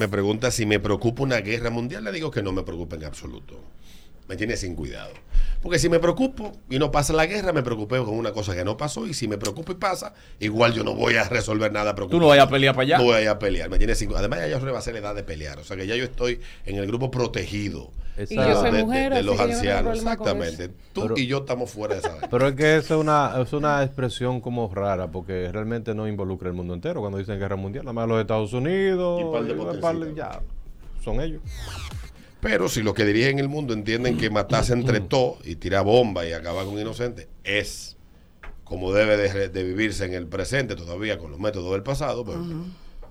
me pregunta si me preocupa una guerra mundial. Le digo que no me preocupa en absoluto. Me tiene sin cuidado. Porque si me preocupo y no pasa la guerra, me preocupé con una cosa que no pasó. Y si me preocupo y pasa, igual yo no voy a resolver nada Tú no vayas a pelear para allá. No voy a pelear. Me tiene sin- Además, ya yo rebasé la edad de pelear. O sea que ya yo estoy en el grupo protegido. Esa- Y yo soy de, de- mujer, de así los ancianos. Exactamente. Tú Pero- y yo estamos fuera de esa vaina. Pero es que eso es una, es una expresión como rara, porque realmente no involucra el mundo entero. Cuando dicen guerra mundial, nada más los Estados Unidos, Y un par de y un par de- potencias. ya, son ellos. Pero si los que dirigen el mundo entienden que matarse entre todos y tirar bomba y acabar con inocentes es como debe de, de vivirse en el presente todavía con los métodos del pasado, pues,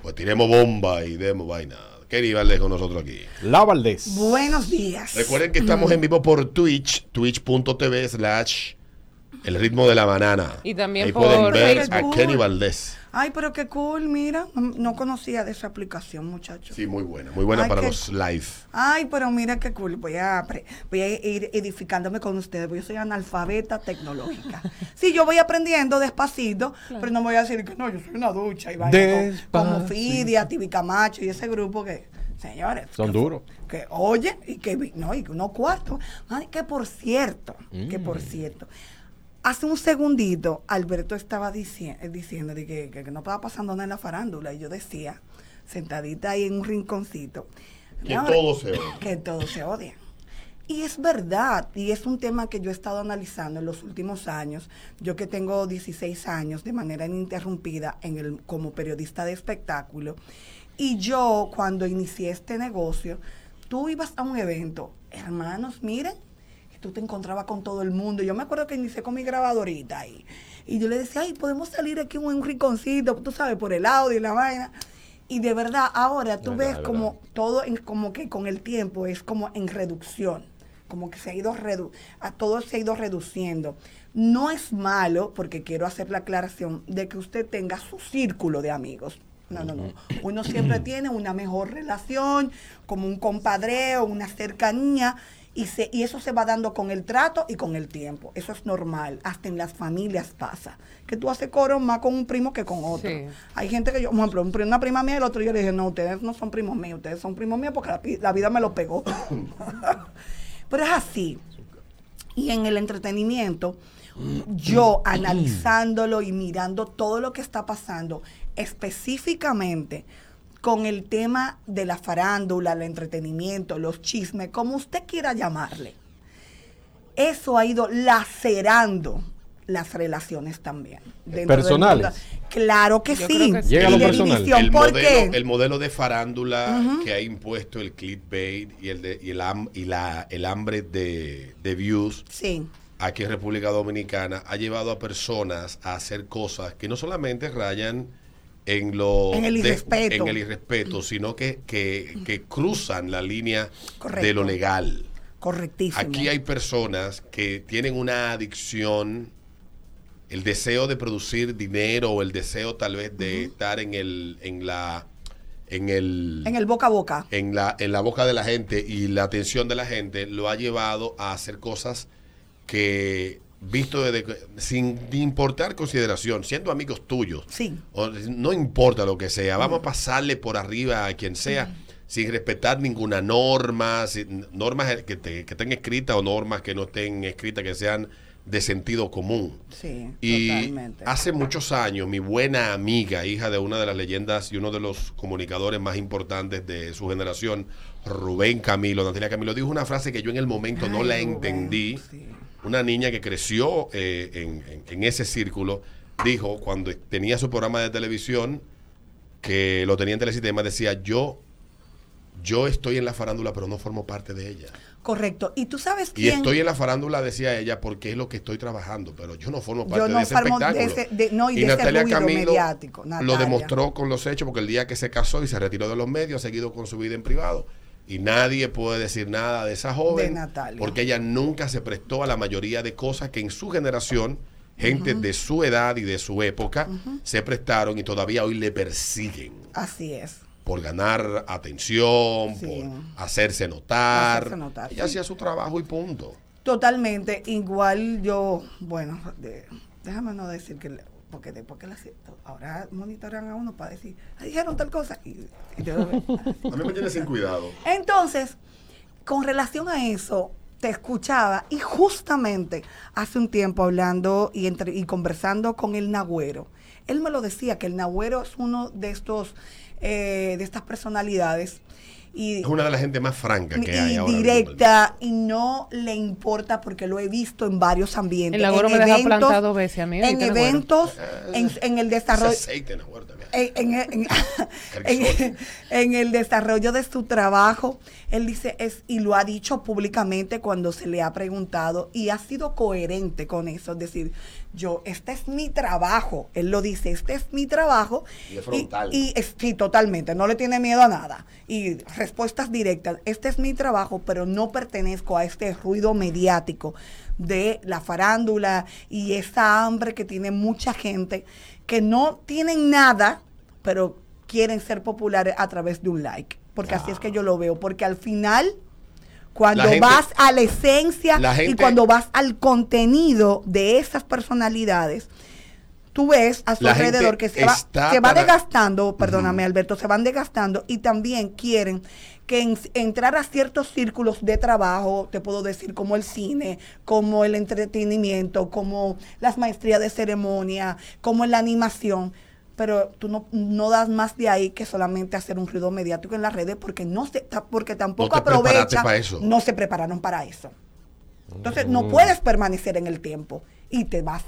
pues tiremos bomba y demos vaina. Kerry Valdés con nosotros aquí. La Valdés. Buenos días. Recuerden que estamos en vivo por Twitch, twitch.tv slash el ritmo de la banana. Y también Ahí por pueden ver Facebook. a Kenny Valdés. Ay, pero qué cool, mira. No no conocía de esa aplicación, muchachos. Sí, muy buena, muy buena Ay, para qué- los live. Ay, pero mira qué cool. Voy a, voy a ir edificándome con ustedes, porque yo soy analfabeta tecnológica. Sí, yo voy aprendiendo despacito, pero no voy a decir que no, yo soy una ducha y con- como. Fidia, Tibi Camacho y ese grupo que, señores. Son que- duros. Que oye y que, vi- no, y que unos cuartos. Ay, que por cierto, que Mm. por cierto. Hace un segundito, Alberto estaba dici- diciendo de que, que- que no estaba pasando nada en la farándula. Y yo decía, sentadita ahí en un rinconcito, Que "Ahora, todo se odia". Que todo se odia. Y es verdad, y es un tema que yo he estado analizando en los últimos años. Yo que tengo 16 años de manera ininterrumpida en el, como periodista de espectáculo. Y yo, cuando inicié este negocio, tú ibas a un evento, hermanos, miren, tú te encontrabas con todo el mundo. Yo me acuerdo que inicié con mi grabadorita ahí. Y yo le decía, ay, podemos salir aquí en un rinconcito, tú sabes, por el audio y la vaina. Y de verdad, ahora tú Verdad, ves como todo, en- como que con el tiempo es como en reducción. Como que se ha ido redu a todo se ha ido reduciendo. No es malo, porque quiero hacer la aclaración, de que usted tenga su círculo de amigos. No, no, no. Uno siempre tiene una mejor relación, como un compadreo, una cercanía, y, se, y eso se va dando con el trato y con el tiempo. Eso es normal. Hasta en las familias pasa. Que tú haces coro más con un primo que con otro. Sí. Hay gente que yo, por ejemplo, una prima mía, el otro yo le dije, no, ustedes no son primos míos, ustedes son primos míos porque la vida me lo pegó. Pero es así. Y en el entretenimiento, yo analizándolo y mirando todo lo que está pasando, específicamente con el tema de la farándula, el entretenimiento, los chismes, como usted quiera llamarle, eso ha ido lacerando las relaciones también. ¿Personales? mundo. Claro que Yo sí. creo que sí. Llega a Y lo de personal. división, el, ¿por modelo, qué? el modelo de farándula que ha impuesto el clickbait y el, de, y el, y la, el hambre de, de views Sí. aquí en República Dominicana ha llevado a personas a hacer cosas que no solamente rayan en lo En el de- irrespeto. en el irrespeto, sino que, que, que cruzan la línea Correcto. de lo legal. Correctísimo. Aquí hay personas que tienen una adicción, el deseo de producir dinero o el deseo tal vez de estar en el, en la, en el, en el boca a boca. en la, en la boca de la gente y la atención de la gente lo ha llevado a hacer cosas que visto desde, sin importar consideración, siendo amigos tuyos, Sí. o no importa lo que sea, vamos a pasarle por arriba a quien sea sin respetar ninguna norma, sin- normas que, te- que estén escritas o normas que no estén escritas, que sean de sentido común. Sí, Y totalmente. hace muchos años, mi buena amiga, hija de una de las leyendas y uno de los comunicadores más importantes de su generación, Rubén Camilo, Natalia Camilo, dijo una frase que yo en el momento no la Rubén, entendí. sí. Una niña que creció eh, en, en- en ese círculo, dijo cuando tenía su programa de televisión, que lo tenía en Telesistema, decía, yo, yo estoy en la farándula, pero no formo parte de ella. Correcto. ¿Y tú sabes Y quién? estoy en la farándula, decía ella, porque es lo que estoy trabajando, pero yo no formo Yo parte no de ese formo de espectáculo. ese- de- no, y de ese ruido mediático, lo Natalia. demostró con los hechos, porque el día que se casó y se retiró de los medios, ha seguido con su vida en privado. Y nadie puede decir nada de esa joven, De Natalia. porque ella nunca se prestó a la mayoría de cosas que en su generación, gente de su edad y de su época, se prestaron y todavía hoy le persiguen Así es. por ganar atención, Sí. por hacerse notar. Hacerse notar, Ella sí. hacía su trabajo y punto. Totalmente. Igual yo, bueno, de- déjame no decir que porque después que la ahora monitorean a uno para decir, "Ah, dijeron tal cosa. Y, y A mí me tiene sin cuidado. entonces, con relación a eso, te escuchaba y justamente hace un tiempo hablando y, entre- y conversando con el Nagüero, él me lo decía que el Nagüero es uno de estos, eh, de estas personalidades y, Es una de las gente más francas que hay y ahora. mismo. directa y no le importa porque lo he visto en varios ambientes. El en me deja eventos- plantar dos veces a mí, En eventos, en, en el desarrollo aceite en en- en el desarrollo de su trabajo, él dice, es, y lo ha dicho públicamente cuando se le ha preguntado, y ha sido coherente con eso, es decir, yo, este es mi trabajo, él lo dice, este es mi trabajo. Y es frontal. Y, es- sí, totalmente, no le tiene miedo a nada. Y respuestas directas, este es mi trabajo, pero no pertenezco a este ruido mediático de la farándula y esa hambre que tiene mucha gente que no tienen nada, pero quieren ser populares a través de un like. Porque así es que yo lo veo. Porque al final, cuando gente- vas a la esencia la y cuando vas al contenido de esas personalidades, tú ves a su alrededor que se va, se va desgastando, perdóname Alberto, se van desgastando y también quieren que en- entrar a ciertos círculos de trabajo, te puedo decir como el cine, como el entretenimiento, como las maestrías de ceremonia, como la animación, pero tú no, no das más de ahí que solamente hacer un ruido mediático en las redes porque no se, porque tampoco preparaste aprovecha, para eso. no se prepararon para eso. Entonces no Mm. puedes permanecer en el tiempo y te vas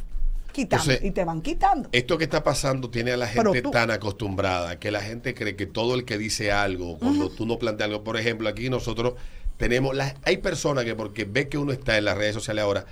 quitando Entonces, y te van quitando. Esto que está pasando tiene a la gente tú- tan acostumbrada que la gente cree que todo el que dice algo, cuando tú no planteas algo, por ejemplo, aquí nosotros tenemos, las, hay personas que porque ve que uno está en las redes sociales ahora,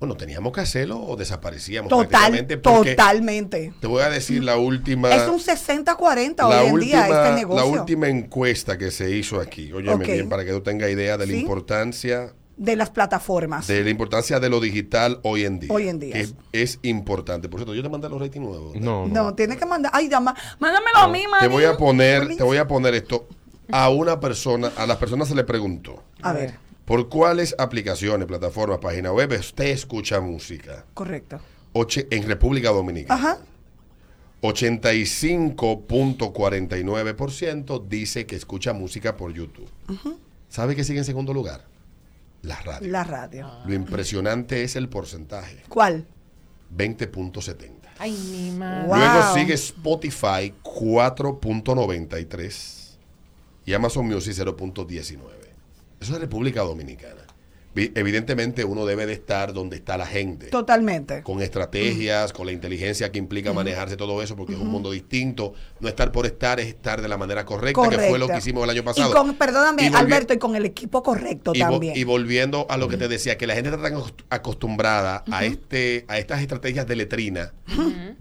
bueno, teníamos que hacerlo o desaparecíamos Total, totalmente. te voy a decir la última Es un 60-40 la hoy en última, día este negocio. la última encuesta que se hizo aquí, óyeme bien, para que tú tengas idea de la importancia de las plataformas. de la importancia de lo digital hoy en día. Hoy en día. que es, es importante. Por cierto, yo te mandé los ratings nuevos. No, no. no, tiene que mandar. Ay, dama, mándamelo a mí, Te voy a poner, te voy a poner esto a una persona, a las personas se le preguntó A ver, por cuáles aplicaciones, plataformas, páginas web usted escucha música correcto. Oche- en República Dominicana. Ajá. 85.49% dice que escucha música por YouTube. ¿Sabe qué sigue en segundo lugar? La radio. La radio. Lo impresionante es el porcentaje, ¿Cuál? 20.70. Ay, mi madre. Wow. Luego sigue Spotify 4.93 y Amazon Music 0.19. Eso es República Dominicana. Vi- Evidentemente uno debe de estar donde está la gente. Totalmente. Con estrategias, con la inteligencia que implica manejarse todo eso, porque es un mundo distinto. No estar por estar es estar de la manera correcta, que fue lo que hicimos el año pasado. Y con, perdóname, Y Alberto, y con el equipo correcto y, también. y volviendo a lo que te decía, que la gente está tan acost- acostumbrada a este a estas estrategias de letrina,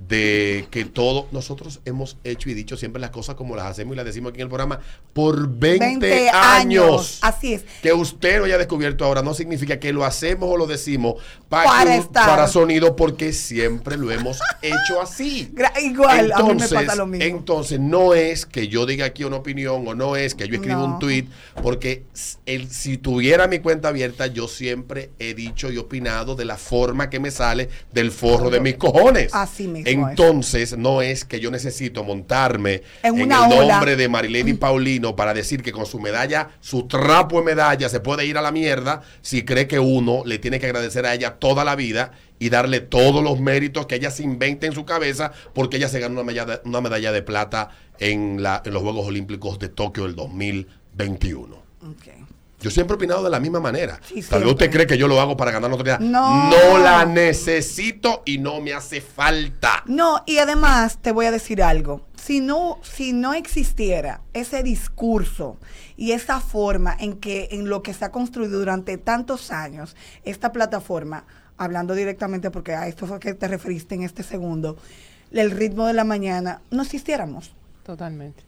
de que todo, nosotros hemos hecho y dicho siempre las cosas como las hacemos y las decimos aquí en el programa por 20, años. Así es. Que usted lo haya descubierto ahora no significa que lo hacemos o lo decimos para, Para sonido, porque siempre lo hemos hecho así. Igual, a mí me pasa lo mismo. Entonces, no es que yo diga aquí una opinión o no es que yo escriba No. un tweet, porque el, si tuviera mi cuenta abierta, yo siempre he dicho y opinado de la forma que me sale del forro de mis cojones. Así mismo. Entonces, no es que yo necesito montarme En el ola. nombre de Marilene Paulino para decir que con su medalla, su trapo de medalla, se puede ir a la mierda si cree que uno le tiene que agradecer a ella toda la vida y darle todos los méritos que ella se invente en su cabeza porque ella se ganó una medalla, una medalla de plata en, la, en los Juegos Olímpicos de Tokio del 2021. Ok. Yo siempre he opinado de la misma manera. Sí, Tal vez usted cree que yo lo hago para ganar notoriedad. No. No la necesito y no me hace falta. No, y además te voy a decir algo. Si no, si no existiera ese discurso y esa forma en que en lo que se ha construido durante tantos años, esta plataforma, hablando directamente porque a esto fue que te referiste en este segundo, el ritmo de la mañana, no existiéramos. Totalmente.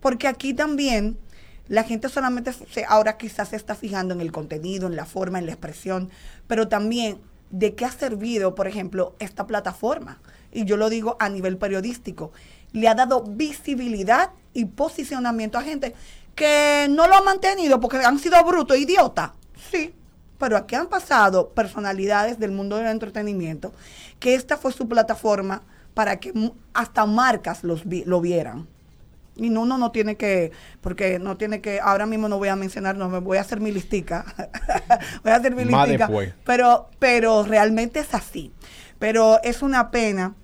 Porque aquí también la gente solamente se, ahora quizás se está fijando en el contenido, en la forma, en la expresión, pero también de qué ha servido, por ejemplo, esta plataforma. Y yo lo digo a nivel periodístico. Le ha dado visibilidad y posicionamiento a gente que no lo ha mantenido porque han sido brutos, idiotas. Sí, pero aquí han pasado personalidades del mundo del entretenimiento que esta fue su plataforma para que hasta marcas los vi- lo vieran. Y no, uno no tiene que, porque no tiene que, ahora mismo no voy a mencionar, no me voy a hacer mi listica. voy a hacer mi Más listica. después. Pero, pero realmente es así. Pero es una pena.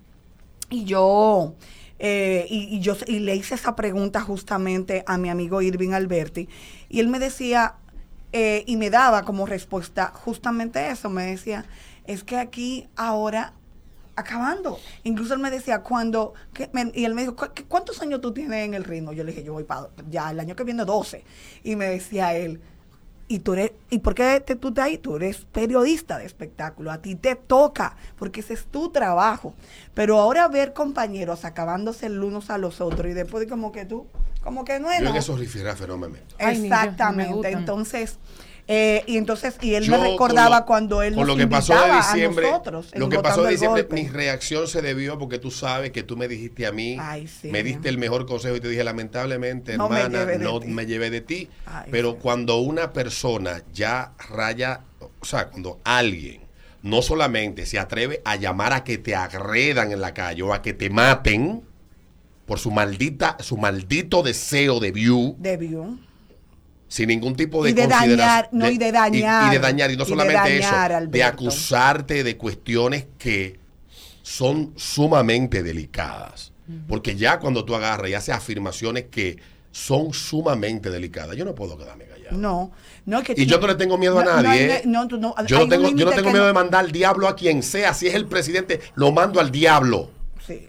Y yo, eh, y, y yo y le hice esa pregunta justamente a mi amigo Irving Alberti. Y él me decía, eh, y me daba como respuesta justamente eso. Me decía, es que aquí ahora acabando. Incluso él me decía, cuando, que me- y él me dijo, "¿Cu- qué- ¿cuántos años tú tienes en el ritmo? Yo le dije, yo voy para, ya el año que viene 12. Y me decía él, ¿y tú eres, y por qué te, tú estás ahí? Tú eres periodista de espectáculo, a ti te toca, porque ese es tu trabajo. Pero ahora ver compañeros acabándose el unos a los otros y después como que tú, como que no es Yo en no. esos rifirrafes no me meto. Ay, ni yo, ni me Exactamente. gustan. Entonces, eh, y entonces, y él Yo, me recordaba lo- cuando él nos lo que pasó de invitaba a diciembre, nosotros, lo que pasó de diciembre, mi reacción se debió porque tú sabes que tú me dijiste a mí, Ay, sí. me diste el mejor consejo y te dije lamentablemente, No hermana, de no ti. me llevé de ti, Ay, pero sí. cuando una persona ya raya, o sea, cuando alguien no solamente se atreve a llamar a que te agredan en la calle o a que te maten por su maldita, su maldito deseo de view, Debió. Sin ningún tipo de Y de dañar, no, y de dañar. Y, y de dañar, y no de solamente dañar, eso, de acusarte de cuestiones que son sumamente delicadas. Porque ya cuando tú agarras y haces afirmaciones que son sumamente delicadas, yo no puedo quedarme callado. No, no es que Y yo no le tengo miedo a nadie. ¿eh? no, no, yo no tengo, yo no tengo miedo de mandar al diablo a quien sea. Si es el presidente, lo mando al diablo. Sí,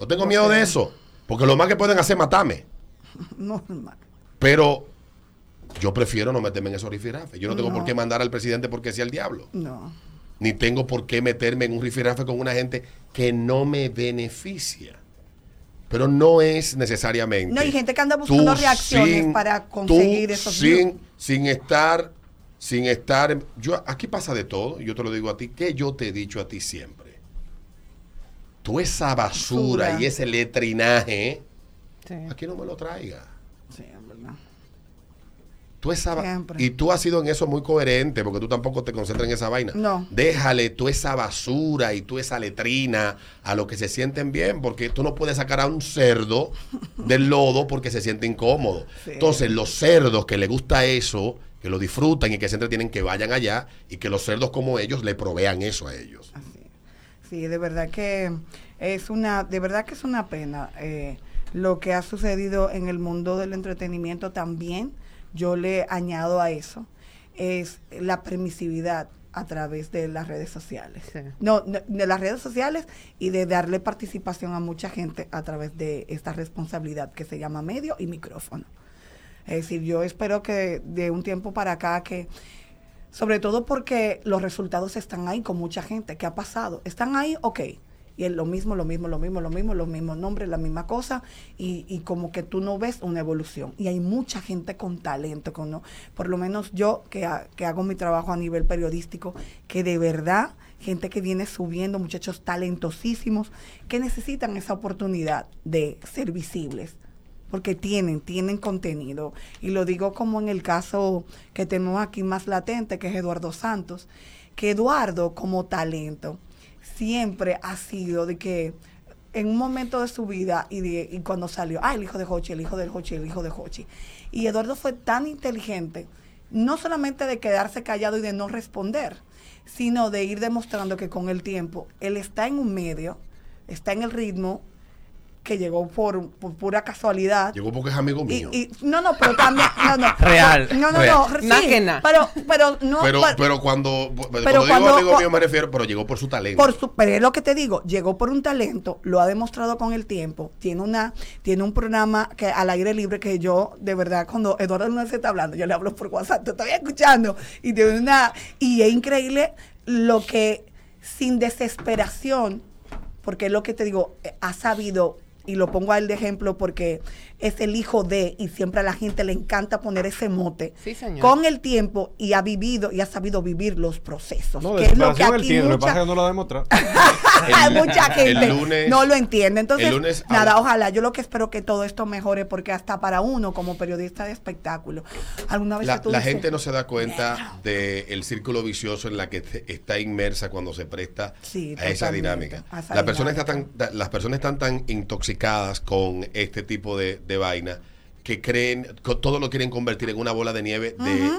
No tengo miedo de eso. Porque lo más que pueden hacer es matarme. no, hermano. Pero yo prefiero no meterme en esos rifirafes. Yo no tengo No. por qué mandar al presidente porque sea el diablo. no. Ni tengo por qué meterme en un rifirafe con una gente que no me beneficia. Pero no es necesariamente. No, hay gente que anda buscando reacciones sin- para conseguir esos sin, views. sin estar, sin estar. Yo, aquí pasa de todo, y yo te lo digo a ti, que yo te he dicho a ti siempre. Tú esa basura Basura. y ese letrinaje, Sí. aquí no me lo traigas. Tú esa y tú has sido en eso muy coherente porque tú tampoco te concentras en esa vaina. No. Déjale tú esa basura y tú esa letrina a los que se sienten bien porque tú no puedes sacar a un cerdo del lodo porque se siente incómodo. Sí. Entonces los cerdos que les gusta eso, que lo disfrutan y que se entretienen, que vayan allá y que los cerdos como ellos le provean eso a ellos. Así. Sí, de verdad que es una, de verdad que es una pena eh, lo que ha sucedido en el mundo del entretenimiento también. Yo le añado a eso es la permisividad a través de las redes sociales. Sí. No, no, de las redes sociales y de darle participación a mucha gente a través de esta responsabilidad que se llama medio y micrófono. Es decir, yo espero que de un tiempo para acá que sobre todo porque los resultados están ahí con mucha gente. ¿Qué ha pasado? Están ahí, ok. Y es lo mismo, lo mismo, lo mismo, lo mismo, los mismos nombres, la misma cosa. Y, y como que tú no ves una evolución. Y hay mucha gente con talento, con no, por lo menos yo que, ha- que hago mi trabajo a nivel periodístico, que de verdad, gente que viene subiendo, muchachos talentosísimos, que necesitan esa oportunidad de ser visibles porque tienen, tienen contenido. Y lo digo como en el caso que tenemos aquí más latente, que es Eduardo Santos, que Eduardo como talento siempre ha sido de que en un momento de su vida y, de, y cuando salió, ah, el hijo de Hochi, el hijo del Hochi, el hijo de Hochi. Y Eduardo fue tan inteligente, no solamente de quedarse callado y de no responder, sino de ir demostrando que con el tiempo él está en un medio, está en el ritmo, que llegó por, por pura casualidad. Llegó porque es amigo mío. y- no, no, pero también, no, no. Real, No, no, real. no, sí, Na que na. pero, pero no, pero, pero- pero cuando, cuando pero digo cuando- amigo mío me refiero, pero llegó por su talento. por su, pero es lo que te digo, llegó por un talento, lo ha demostrado con el tiempo, tiene una, tiene un programa que al aire libre que yo, de verdad, cuando Eduardo no se está hablando, yo le hablo por WhatsApp, te estoy escuchando, y tiene una, y es increíble lo que sin desesperación, porque es lo que te digo, eh, ha sabido, y lo pongo a él de ejemplo porque es el hijo de, y siempre a la gente le encanta poner ese mote. Sí, señor. Con el tiempo y ha vivido y ha sabido vivir los procesos. No, que de es lo que aquí tiene, lo que mucha- pasa es que no lo ha demostrado. Hay El- mucha gente el lunes- no lo entiende. Entonces, el lunes nada, habla- ojalá. Yo lo que espero que todo esto mejore porque hasta para uno como periodista de espectáculo, alguna vez La, tú la dices, gente no se da cuenta del círculo vicioso en la que te- está inmersa cuando se presta Sí, a esa dinámica. a esa La persona está tan, ta- las personas están tan intoxicadas con este tipo de, de vaina que creen, todo lo quieren convertir en una bola de nieve de,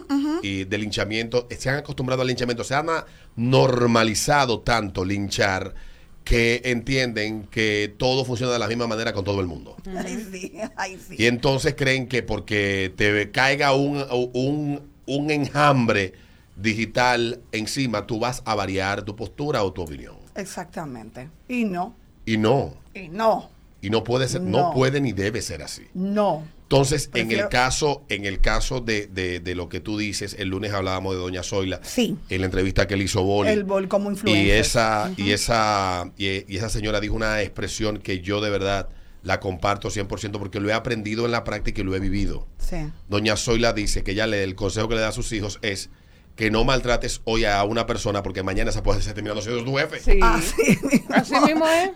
y de linchamiento. Se han acostumbrado al linchamiento, se han normalizado tanto linchar que entienden que todo funciona de la misma manera con todo el mundo. Ay, sí, ay, sí. Y entonces creen que porque te caiga un, un, un enjambre digital encima, tú vas a variar tu postura o tu opinión. Exactamente. Y no, Y no, y no, y no puede ser, no, No. puede ni debe ser así. no. Entonces, en el caso, en el caso de, de- de lo que tú dices, el lunes hablábamos de Doña Zoila, Sí. en la entrevista que le hizo Boli. El bol como influencer. Y esa, y esa, y, y esa señora dijo una expresión que yo de verdad la comparto 100% porque lo he aprendido en la práctica y lo he vivido. Sí. Doña Zoila dice que ella le, el consejo que le da a sus hijos es que no maltrates hoy a una persona porque mañana esa puede ser terminando siendo tu jefe. Sí. Así mismo. Así mismo es.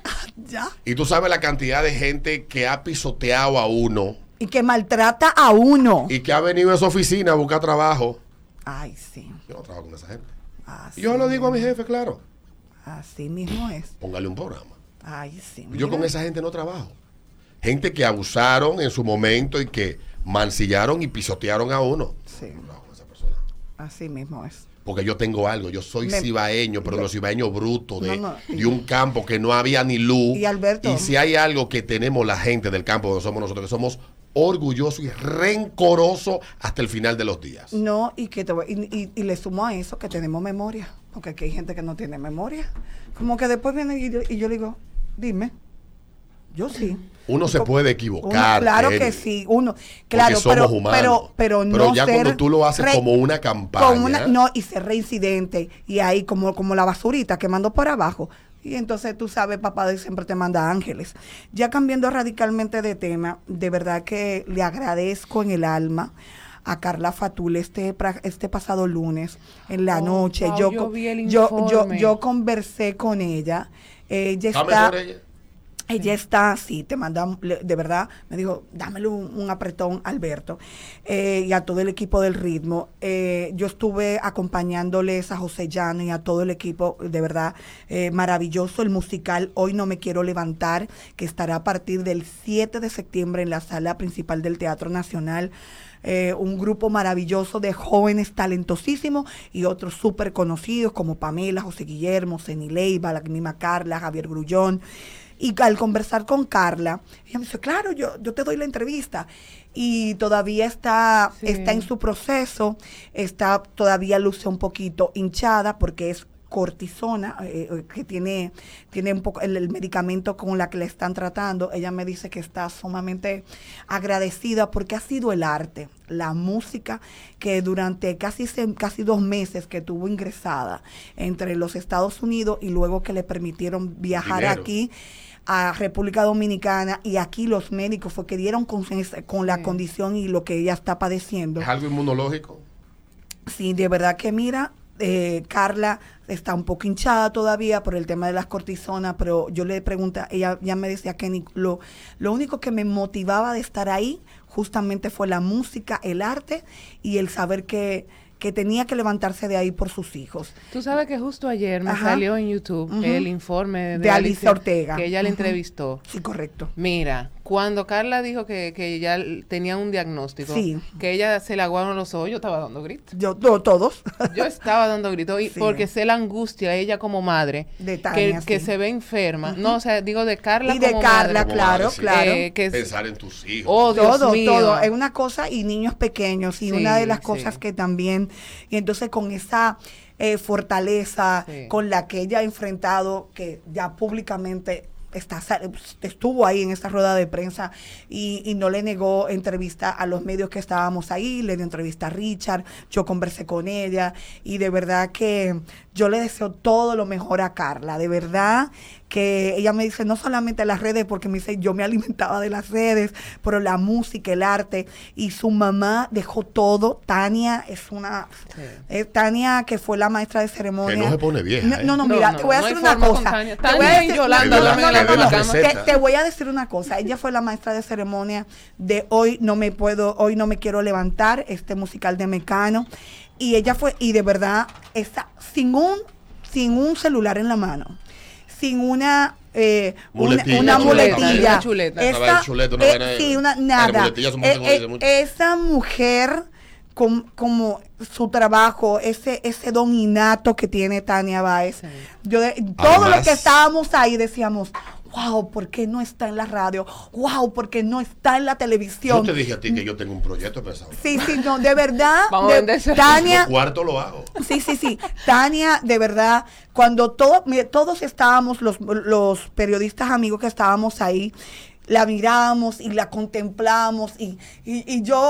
Ya. Y tú sabes la cantidad de gente que ha pisoteado a uno Y que maltrata a uno. y que ha venido a esa oficina a buscar trabajo. Ay, sí. Yo no trabajo con esa gente. Así, Y yo lo digo a mi jefe, claro. así mismo es. Póngale un programa. Ay, sí. Yo con esa gente no trabajo. Gente que abusaron en su momento y que mancillaron y pisotearon a uno. Sí. No esa persona. Así mismo es. Porque yo tengo algo, yo soy Me- cibaeño, pero yo- los cibaeños brutos de, No, no. de un campo que no había ni luz. Y Alberto. Y si hay algo que tenemos la gente del campo donde somos nosotros, que somos orgullosos y rencorosos hasta el final de los días. No, y que te y, y- y le sumo a eso que tenemos memoria, porque aquí hay gente que no tiene memoria. Como que después viene y yo, y yo le digo, dime, yo sí. Uno se puede Uno- equivocar. claro que sí, uno, claro, somos pero, humanos. pero, pero no ya ser cuando tú lo haces re- como una campaña. una- no, y ser reincidente, y ahí como, como la basurita quemando por abajo. Y entonces tú sabes, papá Dios siempre te manda ángeles. Ya cambiando radicalmente de tema, de verdad que le agradezco en el alma a Carla Fatul este, pra- este pasado lunes en la Oh, noche. wow, yo, yo co- vi el yo, yo, conversé con ella. Ella ¿Está está, mejor ella? Ella está, sí, te manda, de verdad, me dijo, dámelo un, un apretón, Alberto, eh, y a todo el equipo del ritmo. Eh, yo estuve acompañándoles a José Llano y a todo el equipo, de verdad, eh, maravilloso el musical Hoy no me quiero levantar, que estará a partir del 7 de septiembre en la sala principal del Teatro Nacional. Eh, un grupo maravilloso de jóvenes talentosísimos y otros súper conocidos como Pamela, José Guillermo, Ceni Leiva, la misma Carla, Javier Grullón. Y al conversar con Carla, ella me dice, claro, yo, yo te doy la entrevista. Y todavía está, Sí. está en su proceso, está todavía luce un poquito hinchada porque es cortisona, eh, eh, que tiene, tiene un poco el, el medicamento con la que le están tratando. Ella me dice que está sumamente agradecida porque ha sido el arte, la música, que durante casi, se- casi dos meses que tuvo ingresada entre los Estados Unidos y luego que le permitieron viajar Dinero. aquí a República Dominicana y aquí los médicos fue que dieron con, con la Sí. condición y lo que ella está padeciendo. ¿Es algo inmunológico? Sí, de verdad que mira, eh, Carla está un poco hinchada todavía por el tema de las cortisonas, pero yo le pregunté, ella ya me decía que ni- lo, lo único que me motivaba de estar ahí justamente fue la música, el arte y el saber que, que tenía que levantarse de ahí por sus hijos. Tú sabes que justo ayer me Ajá. salió en YouTube el informe de, De Alicia Ortega. que ella le entrevistó. Sí, correcto. Mira, cuando Carla dijo que, que ya tenía un diagnóstico, Sí. que ella se le aguaron los ojos, yo estaba dando gritos. Yo, to- todos. Yo estaba dando gritos y Sí. porque sé la angustia ella como madre De que, Tania, que sí. se ve enferma. No, o sea, digo de Carla Y de como Carla, madre. Como claro, madre, sí. claro. Eh, que Pensar en tus hijos. Oh, Dios todo, mío. todo. Es una cosa y niños pequeños y Sí, una de las sí. cosas que también, y entonces con esa eh, fortaleza Sí. con la que ella ha enfrentado, que ya públicamente estuvo ahí en esa rueda de prensa y, y no le negó entrevista a los medios que estábamos ahí, le dio entrevista a Richard, yo conversé con ella y de verdad que yo le deseo todo lo mejor a Carla, de verdad que ella me dice, no solamente las redes, porque me dice, yo me alimentaba de las redes, pero la música, el arte, y su mamá dejó todo. Tania es una, eh, Tania que fue la maestra de ceremonia. Que no se pone vieja, No, ¿eh? no, mira, no, te voy a decir una cosa. Te voy a decir- te voy a decir una cosa. Ella fue la maestra de ceremonia de hoy no me puedo, hoy no me quiero levantar, este musical de Mecano. Y ella fue, y de verdad, está sin un, sin un celular en la mano, sin una eh, una, Muletilla, una chuleta, muletilla. una chuleta. Una vaina chuleta, una eh, sí, una, nada. Eh, eh, esa mujer com- como su trabajo, ese ese don innato que tiene Tania Báez. Sí. Yo de- todos los Además- que estábamos ahí decíamos, wow, ¿por qué no está en la radio? Wow, ¿por qué no está en la televisión? Yo te dije a ti que yo tengo un proyecto pensado. Sí, sí, no, de verdad. Vamos a de- vender ese- Tania, Los cuartos lo hago. Sí, sí, sí. Tania, de verdad, cuando mire, todos estábamos, los, los periodistas amigos que estábamos ahí, la mirábamos y la contemplamos y, y, y yo,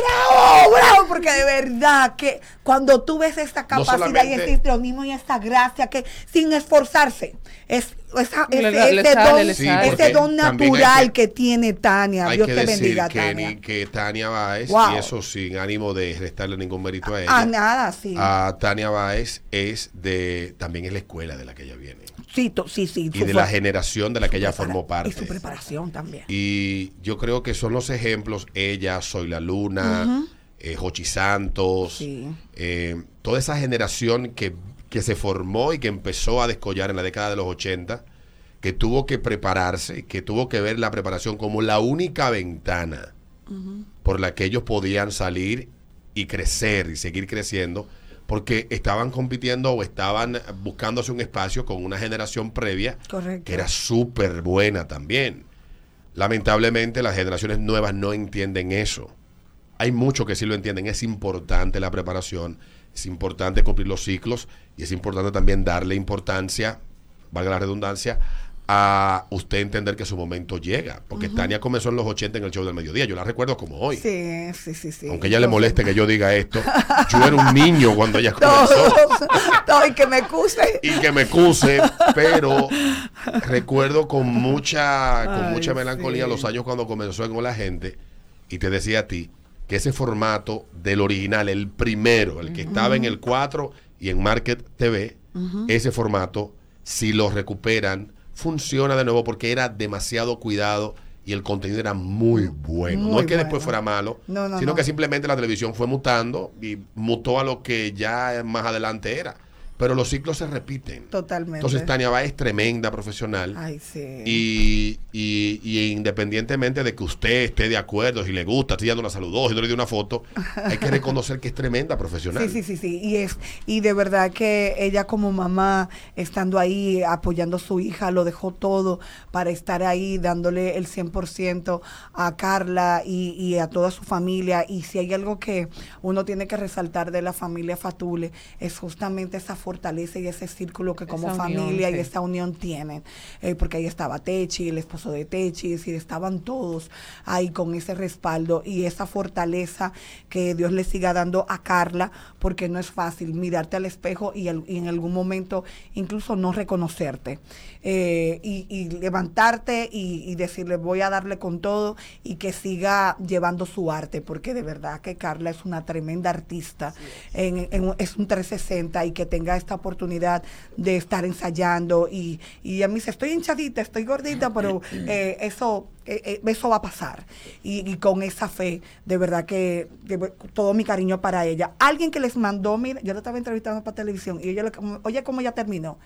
bravo, bravo, porque de verdad que cuando tú ves esta No capacidad y este histrionismo y esta gracia que sin esforzarse, es esa- Le- ese, le ese sale, don, Sí, ese natural que- que, tiene Tania. Hay Dios que te decir bendiga, que, Tania. ni- que Tania Báez, Wow. y eso sin ánimo de restarle ningún mérito a ella, Ah, nada, sí. a Tania Báez es de, también es la escuela de la que ella viene. Sí, sí, sí. Y de la generación de la que ella formó parte. Y su preparación también. Y yo creo que son los ejemplos, ella, Soy la Luna, eh, Jochi Santos, Sí. eh, toda esa generación que, que se formó y que empezó a descollar en la década de los 80, que tuvo que prepararse, que tuvo que ver la preparación como la única ventana por la que ellos podían salir y crecer y seguir creciendo, porque estaban compitiendo o estaban buscándose un espacio con una generación previa Correcto. que era súper buena también. Lamentablemente las generaciones nuevas no entienden eso. Hay muchos que sí lo entienden. Es importante la preparación, es importante cumplir los ciclos y es importante también darle importancia, valga la redundancia, a usted entender que su momento llega. Porque Tania comenzó en los 80 en el show del mediodía. Yo la recuerdo como hoy. Sí, sí, sí, sí. Aunque ella le moleste que yo diga esto, yo era un niño cuando ella comenzó y que me excuse. y que me cuse, pero recuerdo con mucha, con Ay, mucha melancolía sí. los años cuando comenzó en la gente y te decía a ti que ese formato del original, el primero, el que estaba en el 4 y en Market TV, ese formato, si lo recuperan, funciona de nuevo porque era demasiado cuidado y el contenido era muy bueno. no es que después fuera malo, No, no, sino no. que simplemente la televisión fue mutando y mutó a lo que ya más adelante era. Pero los ciclos se repiten. Totalmente. Entonces Tania Báez es tremenda profesional. Ay, sí. Y, y- y independientemente de que usted esté de acuerdo, si le gusta, si ya no la saludó, si no le dio una foto, hay que reconocer que es tremenda profesional. Sí, sí, sí, sí. Y es, y de verdad que ella como mamá, estando ahí, apoyando a su hija, lo dejó todo para estar ahí, dándole el 100% a Carla y, y a toda su familia. Y si hay algo que uno tiene que resaltar de la familia Fatule, es justamente esa fortaleza y ese círculo que como Esa unión, familia y esa unión tienen. Eh, porque ahí estaba Techi, el esposo de Techi, y estaban todos ahí con ese respaldo y esa fortaleza que Dios le siga dando a Carla, porque no es fácil mirarte al espejo y, en algún momento incluso no reconocerte. Eh, y, y levantarte y, y decirle voy a darle con todo y que siga llevando su arte, porque de verdad que Carla es una tremenda artista, en- en un- es un 360 y que tenga esta oportunidad de estar ensayando y, y a mí dice, estoy hinchadita, estoy gordita, pero eh, eso, eh, eh, eso va a pasar. Y, y con esa fe, de verdad que de todo mi cariño para ella. Alguien que les mandó, mira, yo lo estaba entrevistando para televisión y ella, oye, ¿cómo ya terminó?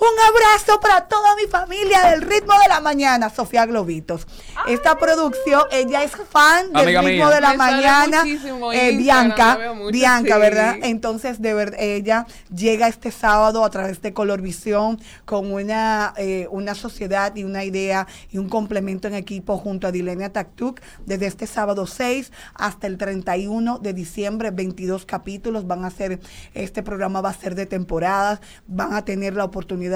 Un abrazo para toda mi familia del ritmo de la mañana, Sofía Globitos. Esta producción, ella es fan del ritmo mía. de la Me mañana. muchísimo eh, Bianca, mucho, Bianca, sí. ¿verdad? Entonces, de verdad, ella llega este sábado a través de Colorvisión con una, eh, una sociedad y una idea y un complemento en equipo junto a Dilenia Taktuk desde este sábado 6 hasta el 31 de diciembre, 22 capítulos van a ser, este programa va a ser de temporadas, van a tener la oportunidad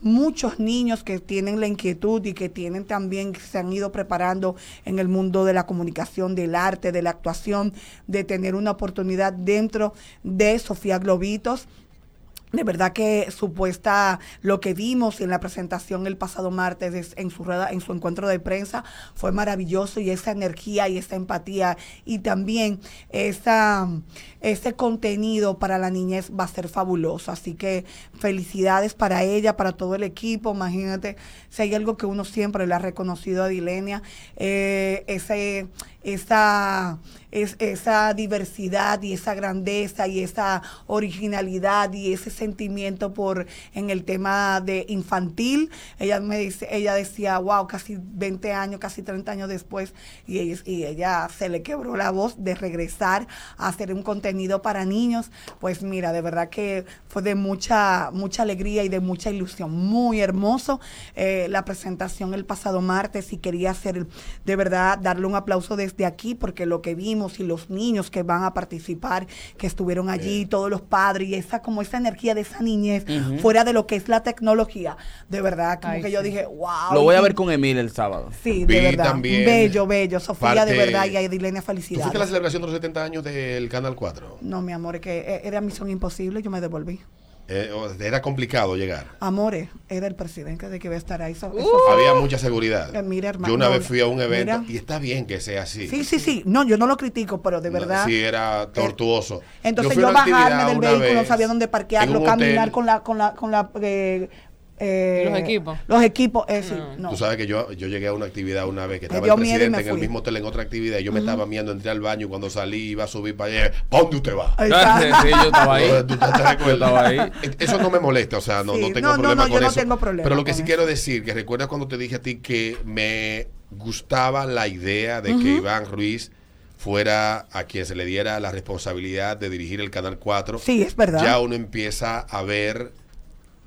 muchos niños que tienen la inquietud y que tienen también, se han ido preparando en el mundo de la comunicación, del arte, de la actuación, de tener una oportunidad dentro de Sofía Globitos De verdad que supuesta lo que vimos en la presentación el pasado martes es- en su en su encuentro de prensa fue maravilloso y esa energía y esa empatía y también esa ese contenido para la niñez va a ser fabuloso. Así que felicidades para ella, para todo el equipo. Imagínate, si hay algo que uno siempre le ha reconocido a Dilenia, eh, ese, esa, es, esa diversidad y esa grandeza y esa originalidad y ese sentimiento por en el tema de infantil. Ella me dice, ella decía, wow, casi 20 años, casi 30 años después, y ella, y ella se le quebró la voz de regresar a hacer un contenido para niños. Pues mira, de verdad que fue de mucha, mucha alegría y de mucha ilusión. Muy hermoso eh, la presentación el pasado martes y quería hacer, de verdad, darle un aplauso desde aquí porque lo que vimos y los niños que van a participar, que estuvieron allí, todos los padres y esa como esa energía de esa niñez, fuera de lo que es la tecnología, de verdad, como Ay, que yo dije, wow. Lo voy a ver con Emil el sábado. Sí, Vi de verdad. también bello, bello. Sofía, de verdad, y a Edilenia ¿Tú fuiste a la felicidades. celebración de los 70 años del Canal 4? No, mi amor, es que eh, era misión imposible, yo me devolví. Eh, o- era complicado llegar. Amores, era el presidente de que iba a estar ahí. Eso- Uh. eso Había mucha seguridad. Eh, mira, hermano, Yo una no, vez fui a un evento mira. y está bien que sea así. sí, sí, sí. No, yo no lo critico, pero de No, verdad. Sí, era tortuoso. Entonces yo, bajarme del vehículo, no sabía dónde parquearlo, caminar hotel. con la, con la, con la, eh, Los equipos. Los equipos, eh, sí, No. Tú sabes que yo, yo llegué a una actividad una vez que Me estaba el presidente en el mismo hotel en otra actividad y yo me estaba viendo, entré al baño y cuando salí iba a subir para allá. ¿Para dónde usted va? Sí, yo estaba ahí. ¿Tú te recuerdas? Yo estaba ahí. Eso no me molesta, o sea, no, Sí, no tengo no, no, problema no, yo con no eso. tengo problema Pero lo que sí eso. quiero decir, que recuerdas cuando te dije a ti que me gustaba la idea de que Iván Ruiz fuera a quien se le diera la responsabilidad de dirigir el Canal 4. Sí, es verdad. Ya uno empieza a ver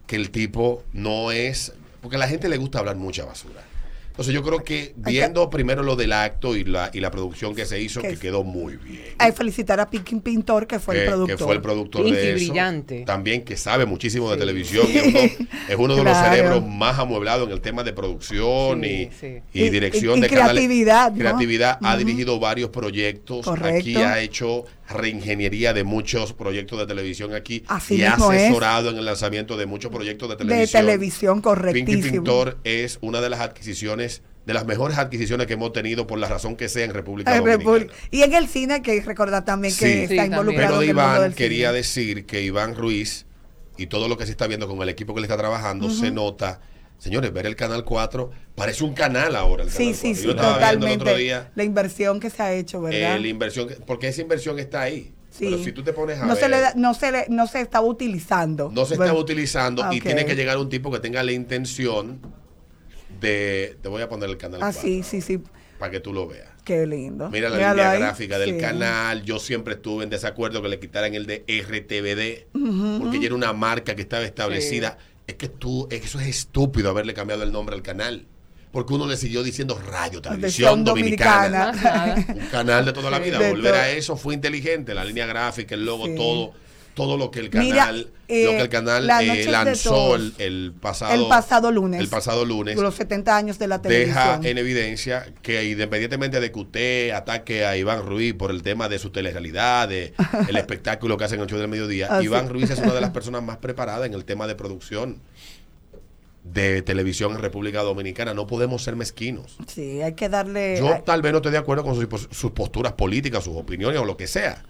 que el tipo no es... Porque a la gente le gusta hablar mucha basura. Entonces yo creo que viendo primero lo del acto y la, y la producción que se hizo, Que que quedó muy bien Hay que felicitar a Piquín Pintor, que fue que, el que productor. fue el productor Pinky de eso. brillante. También que sabe muchísimo de Sí. televisión. y es uno- es uno de los cerebros más amueblados en el tema de producción Sí, y, sí. y Y- dirección y- y de canales. creatividad, ¿no? Creatividad. Ha dirigido varios proyectos. Correcto. Aquí ha hecho reingeniería de muchos proyectos de televisión aquí. Así y ha mismo es. asesorado en el lanzamiento de muchos proyectos de de televisión. televisión, Pinky correctísimo. Pintor es una de las adquisiciones, de las mejores adquisiciones que hemos tenido por la razón que sea en República Dominicana. Y en el cine hay que recordar también que Sí. está Sí, involucrado Pero de en el mundo Iván del quería cine. decir que Iván Ruiz y todo lo que se está viendo con el equipo que le está trabajando se nota. Señores, ver el canal 4 parece un canal ahora. El Sí, canal sí, 4. sí, Yo estaba viendo el otro totalmente. día La inversión que se ha hecho, ¿verdad? eh, la inversión, que- porque esa inversión está ahí. Sí. Pero si tú te pones a no ver, se le da- no se le, no se estaba utilizando. no se está ¿verdad? utilizando y Ok. tiene que llegar un tipo que tenga la intención de. Te voy a poner el canal Ah, 4 sí, sí, sí. para que tú lo veas. Qué lindo. Mira la Míralo línea ahí. gráfica del Sí. canal. Yo siempre estuve en desacuerdo que le quitaran el de RTVD, porque ya era una marca que estaba establecida. Es que tú, es que eso es estúpido haberle cambiado el nombre al canal. Porque uno le siguió diciendo Radio Televisión Televisión Dominicana. Un canal de toda la vida. Volver a eso fue inteligente. La línea gráfica, el logo, Sí. todo. Todo lo que el Mira, canal, eh, lo que el canal La eh, es de lanzó el, el pasado, El pasado lunes. El pasado lunes Los 70 años de la deja televisión. en evidencia que independientemente de que usted ataque a Iván Ruiz por el tema de su telerrealidad, de el espectáculo que hace en el show del mediodía, Así. Iván Ruiz es una de las personas más preparadas en el tema de producción de televisión en República Dominicana. No podemos ser mezquinos. Sí, hay que darle. Yo tal vez no esté de acuerdo con sus, sus posturas políticas, sus opiniones o lo que sea.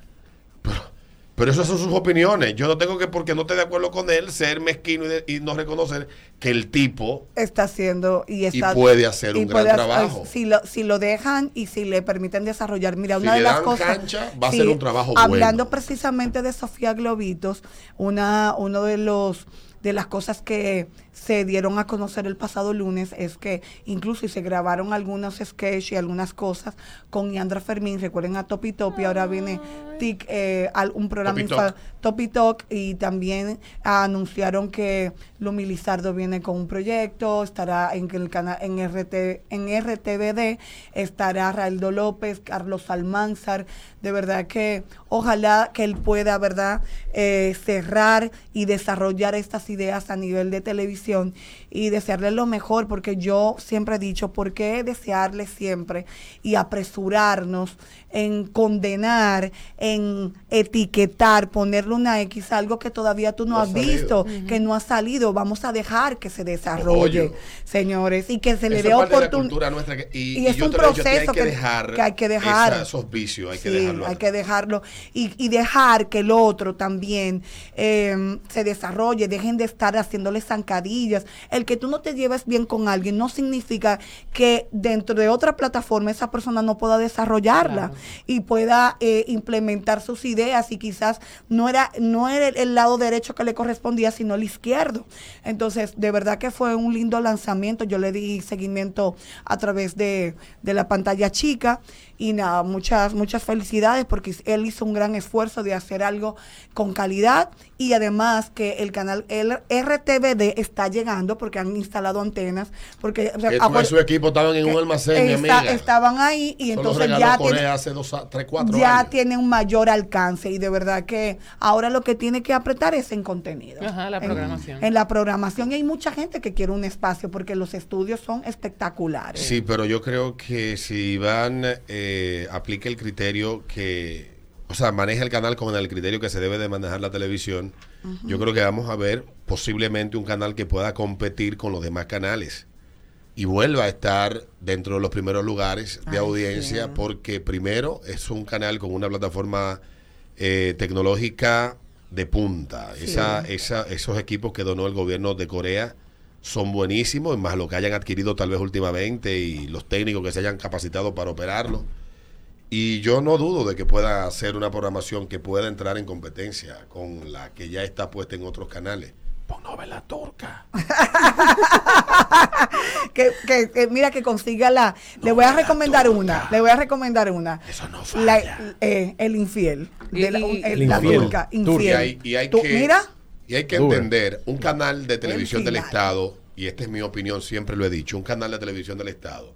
Pero, esas son sus opiniones. Yo no tengo que, porque no esté de acuerdo con él, ser mezquino y, de- y no reconocer que el tipo está haciendo y está puede hacer y un gran hacer- trabajo. si lo si lo dejan y si le permiten desarrollar mira Si una de las dan cosas cancha, va a ser un trabajo hablando bueno. precisamente de Sofía Globitos una uno de los de las cosas que se dieron a conocer el pasado lunes es que incluso y se grabaron algunos sketches y algunas cosas con Yandra Fermín, recuerden a Topi Topi, ahora viene Tic, eh, al- un programa Topi Talk. Topi Talk y también anunciaron que Lumi Lizardo viene con un proyecto, estará en el canal en RT en RTVD, estará Raeldo López, Carlos Almanzar, de verdad que ojalá que él pueda, ¿verdad?, Eh, cerrar y desarrollar estas ideas a nivel de televisión y desearles lo mejor, porque yo siempre he dicho, ¿por qué desearles siempre y apresurarnos en condenar, en etiquetar, ponerle una X, algo que todavía tú no No ha has salido. visto, que no ha salido? Vamos a dejar que se desarrolle, Oye. señores, y que se le dé oportunidad. que- y, y y es yo un proceso hay que, que- dejar que hay que dejar. esa- esos vicios, hay que Sí, dejarlo. hay que dejarlo. Y, y dejar que el otro también eh, se desarrolle, dejen de estar haciéndole zancadillas. El que tú no te lleves bien con alguien no significa que dentro de otra plataforma esa persona no pueda desarrollarla Claro. y pueda eh, implementar sus ideas y quizás no era, no era el, el lado derecho que le correspondía, sino el izquierdo. Entonces, de verdad que fue un lindo lanzamiento. Yo le di seguimiento a través de, de la pantalla chica y nada, muchas, muchas felicidades porque él hizo un gran esfuerzo de hacer algo con calidad y además que el canal el RTVD está llegando porque han instalado antenas porque o sea, acuer- su equipo estaban en un almacén, mi está- amiga. estaban ahí y Eso entonces ya tiene- hace dos, a- tres, cuatro ya años. tiene un mayor alcance y de verdad que ahora lo que tiene que apretar es en contenido. Ajá, la En- programación. En, la programación y hay mucha gente que quiere un espacio porque los estudios son espectaculares. Sí, pero yo creo que si Iván eh, aplica el criterio que, o sea, maneja el canal con el criterio que se debe de manejar la televisión, yo creo que vamos a ver posiblemente un canal que pueda competir con los demás canales y vuelva a estar dentro de los primeros lugares de Ay, audiencia sí. porque primero es un canal con una plataforma eh, tecnológica de punta. Sí. Esa, esa, esos equipos que donó el gobierno de Corea son buenísimos, más lo que hayan adquirido tal vez últimamente y los técnicos que se hayan capacitado para operarlo. Y yo no dudo de que pueda hacer una programación que pueda entrar en competencia con la que ya está puesta en otros canales. Pon novela turca. Que, que- que mira que consiga la. le voy a recomendar turca. una. Le voy a recomendar una. Eso no La- falla. eh, el infiel. De la, Y- el- El la infiel. turca. Turca. Infiel. Y hay, y hay Tú- que, mira. Y hay que Dura. entender, un canal de televisión del. Estado, y esta es mi opinión, siempre lo he dicho, un canal de televisión del Estado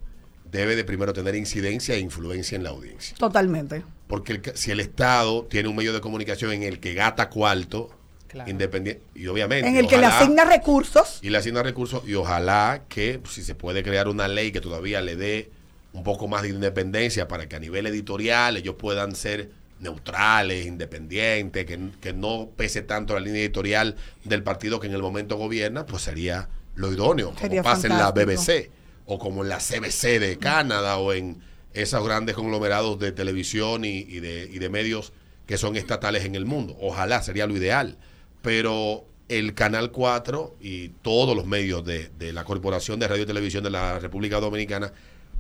debe de primero tener incidencia e influencia en la audiencia. Totalmente. Porque el ca- si el Estado tiene un medio de comunicación en el que gata cuarto, Claro. independiente, y obviamente... En el que le asigna recursos. y le asigna recursos y ojalá que pues, si se puede crear una ley que todavía le dé un poco más de independencia para que a nivel editorial ellos puedan ser neutrales, independientes, que, que no pese tanto la línea editorial del partido que en el momento gobierna, pues sería lo idóneo, como Sería pasa en la. BBC o como en la CBC de Canadá o en esos grandes conglomerados de televisión y, y de, y de medios que son estatales en el mundo. Ojalá sería lo ideal, pero el Canal 4 y todos los medios de, de la Corporación de Radio y Televisión de la República Dominicana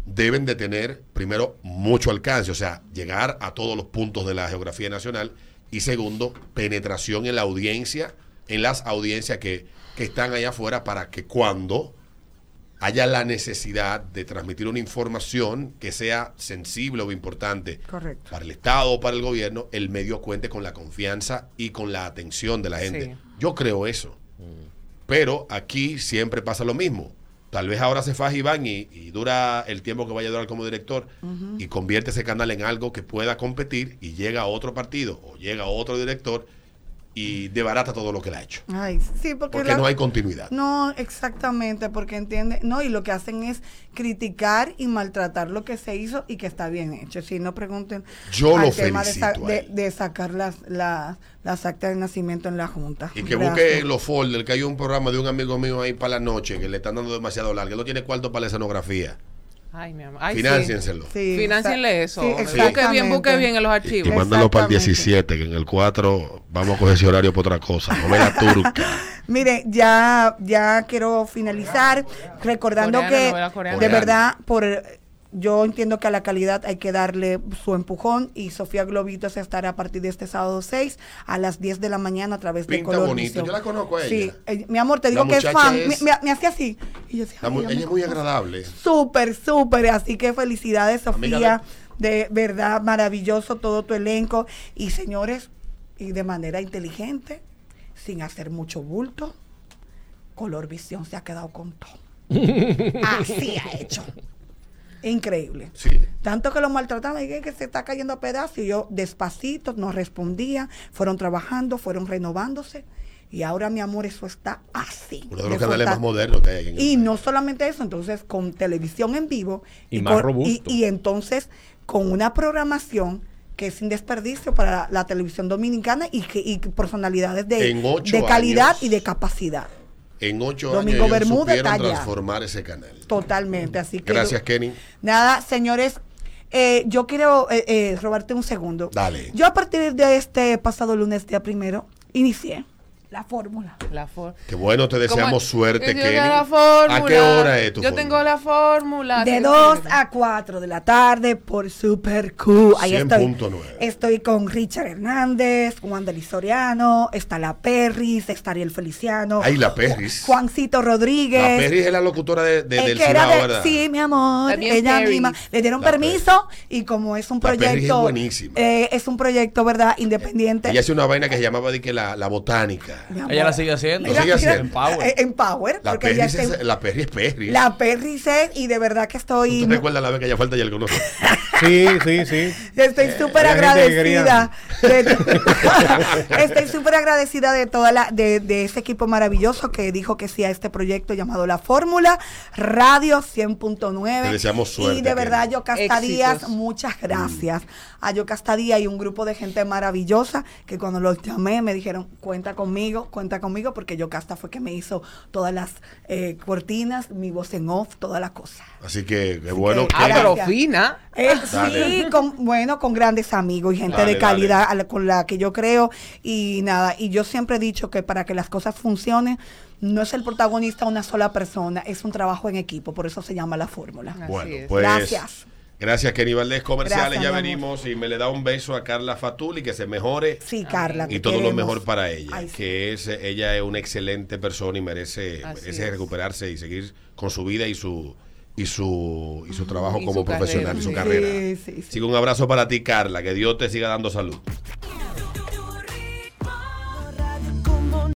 deben de tener, primero, mucho alcance, o sea, llegar a todos los puntos de la geografía nacional y segundo, penetración en la audiencia, en las audiencias que, que están allá afuera para que cuando haya la necesidad de transmitir una información que sea sensible o importante Correcto. para el Estado o para el gobierno, el medio cuente con la confianza y con la atención de la gente. Sí. Yo creo eso. Pero aquí siempre pasa lo mismo. Tal vez ahora se faja Iván y, y dura el tiempo que vaya a durar como director y convierte ese canal en algo que pueda competir y llega a otro partido o llega a otro director y debarata todo lo que le ha hecho. Ay, sí, porque, Porque la- no hay continuidad. No, exactamente, porque entiende, no, y lo que hacen es criticar y maltratar lo que se hizo y que está bien hecho. Si no pregunten Yo al lo tema de, felicito sacar las, las, las actas de nacimiento en la Junta. Y que Gracias. busque los folders, que hay un programa de un amigo mío ahí para la noche que le están dando demasiado largo. Él no tiene cuarto para la escenografía. Ay, mi amor. Ay, sí. Financienselo. Sí, Financienle eso. sí, Busque bien, busque bien en los Y, archivos. y mándalo para el Exactamente. 17, que en el 4 vamos a coger ese horario para otra cosa. Novela turca. Mire, ya, ya quiero finalizar recordando Coreana, que de verdad por yo entiendo que a la calidad hay que darle su empujón y Sofía Globitos estará a partir de este sábado 6 a las 10 de la mañana a través de Color bonito, Visión. yo la conozco a Sí, ella. eh, mi amor, te La digo que es fan. es- Me, me- me hacía así. Y yo decía, La mu- "Ay, ella es muy agradable. Súper, súper. Así que felicidades, Sofía. De verdad, maravilloso todo tu elenco. Y señores, y de manera inteligente, sin hacer mucho bulto, Color Visión se ha quedado con todo. Así ha hecho. Increíble. Sí. Tanto que lo maltrataban y que, que se está cayendo a pedazos. Y yo despacito, no respondía. Fueron trabajando, fueron renovándose. Y ahora, mi amor, eso está así. Uno de los canales está- más modernos que hay en el y país. no solamente eso, entonces con televisión en vivo Y más robusto. y, y entonces con una programación que es sin desperdicio para la, la televisión dominicana y, que, y personalidades de, de calidad años. y de capacidad. En ocho Domingo años ellos supieron transformar ese canal. Totalmente. Así que Gracias, Kenny. Nada, señores, eh, yo quiero eh, eh, robarte un segundo. Dale. Yo a partir de este pasado lunes, día primero, inicié la fórmula. La for- Qué bueno, te deseamos ¿Cómo? suerte, Yo tengo Kenny. la fórmula. ¿A qué hora es tu Yo fórmula? tengo la fórmula. De Sí, 2 sí, sí. a 4 de la tarde por Super Q. Ahí estoy. 100.9. Estoy con Richard Hernández, Juan Delis Soriano, está la Perris, está Ariel Feliciano. Ay, la Perris. Juancito Rodríguez. La Perry es la locutora de, de- Eh, del Cibao, de- ¿verdad? sí, mi amor, También ella Perris. misma. Le dieron La permiso y como es un La Perris es proyecto, buenísima. eh, es un proyecto, ¿verdad? Independiente. Ella hace una vaina que se llamaba de que la, la botánica. Ella la sigue haciendo. Lo sigue haciendo. En Power. Eh, En Power. La porque Perry, ella en- la Perry es Perry. la Perris es, y de verdad que estoy... ¿Tú te recuerdas la vez que ella falta y él conoce? Sí, sí, sí. Estoy súper gente que agradecida. de- estoy súper agradecida de toda la, de, de ese equipo maravilloso que dijo que sí a este proyecto llamado La Fórmula Radio 100.9. Te deseamos suerte, Y de verdad. Yocasta Díaz, muchas gracias. A Yocasta Díaz y un grupo de gente maravillosa que cuando los llamé me dijeron, cuenta conmigo, cuenta conmigo, porque Yocasta fue que me hizo todas las eh, cortinas, mi voz en off, toda la cosa. Así que, qué bueno que-. Ah, pero fina. Eh, sí, con, bueno, con grandes amigos y gente Dale, de calidad a la- con la que yo creo y nada, y yo siempre he dicho que para que las cosas funcionen no es el protagonista una sola persona, es un trabajo en equipo, por eso se llama la fórmula. Así Bueno, es. pues... Gracias. Gracias, Kenny Valdés Comerciales. Gracias, ya venimos y me le da un beso a Carla Fatuli, que se mejore. Sí, Carla. y todo lo mejor para ella, Ay, sí. que es ella es una excelente persona y merece, Así merece es. recuperarse y seguir con su vida y su y su y su trabajo Y como su profesional carrera, y su sí. carrera. Sí, sí, sí. Así que un abrazo para ti, Carla, que Dios te siga dando salud.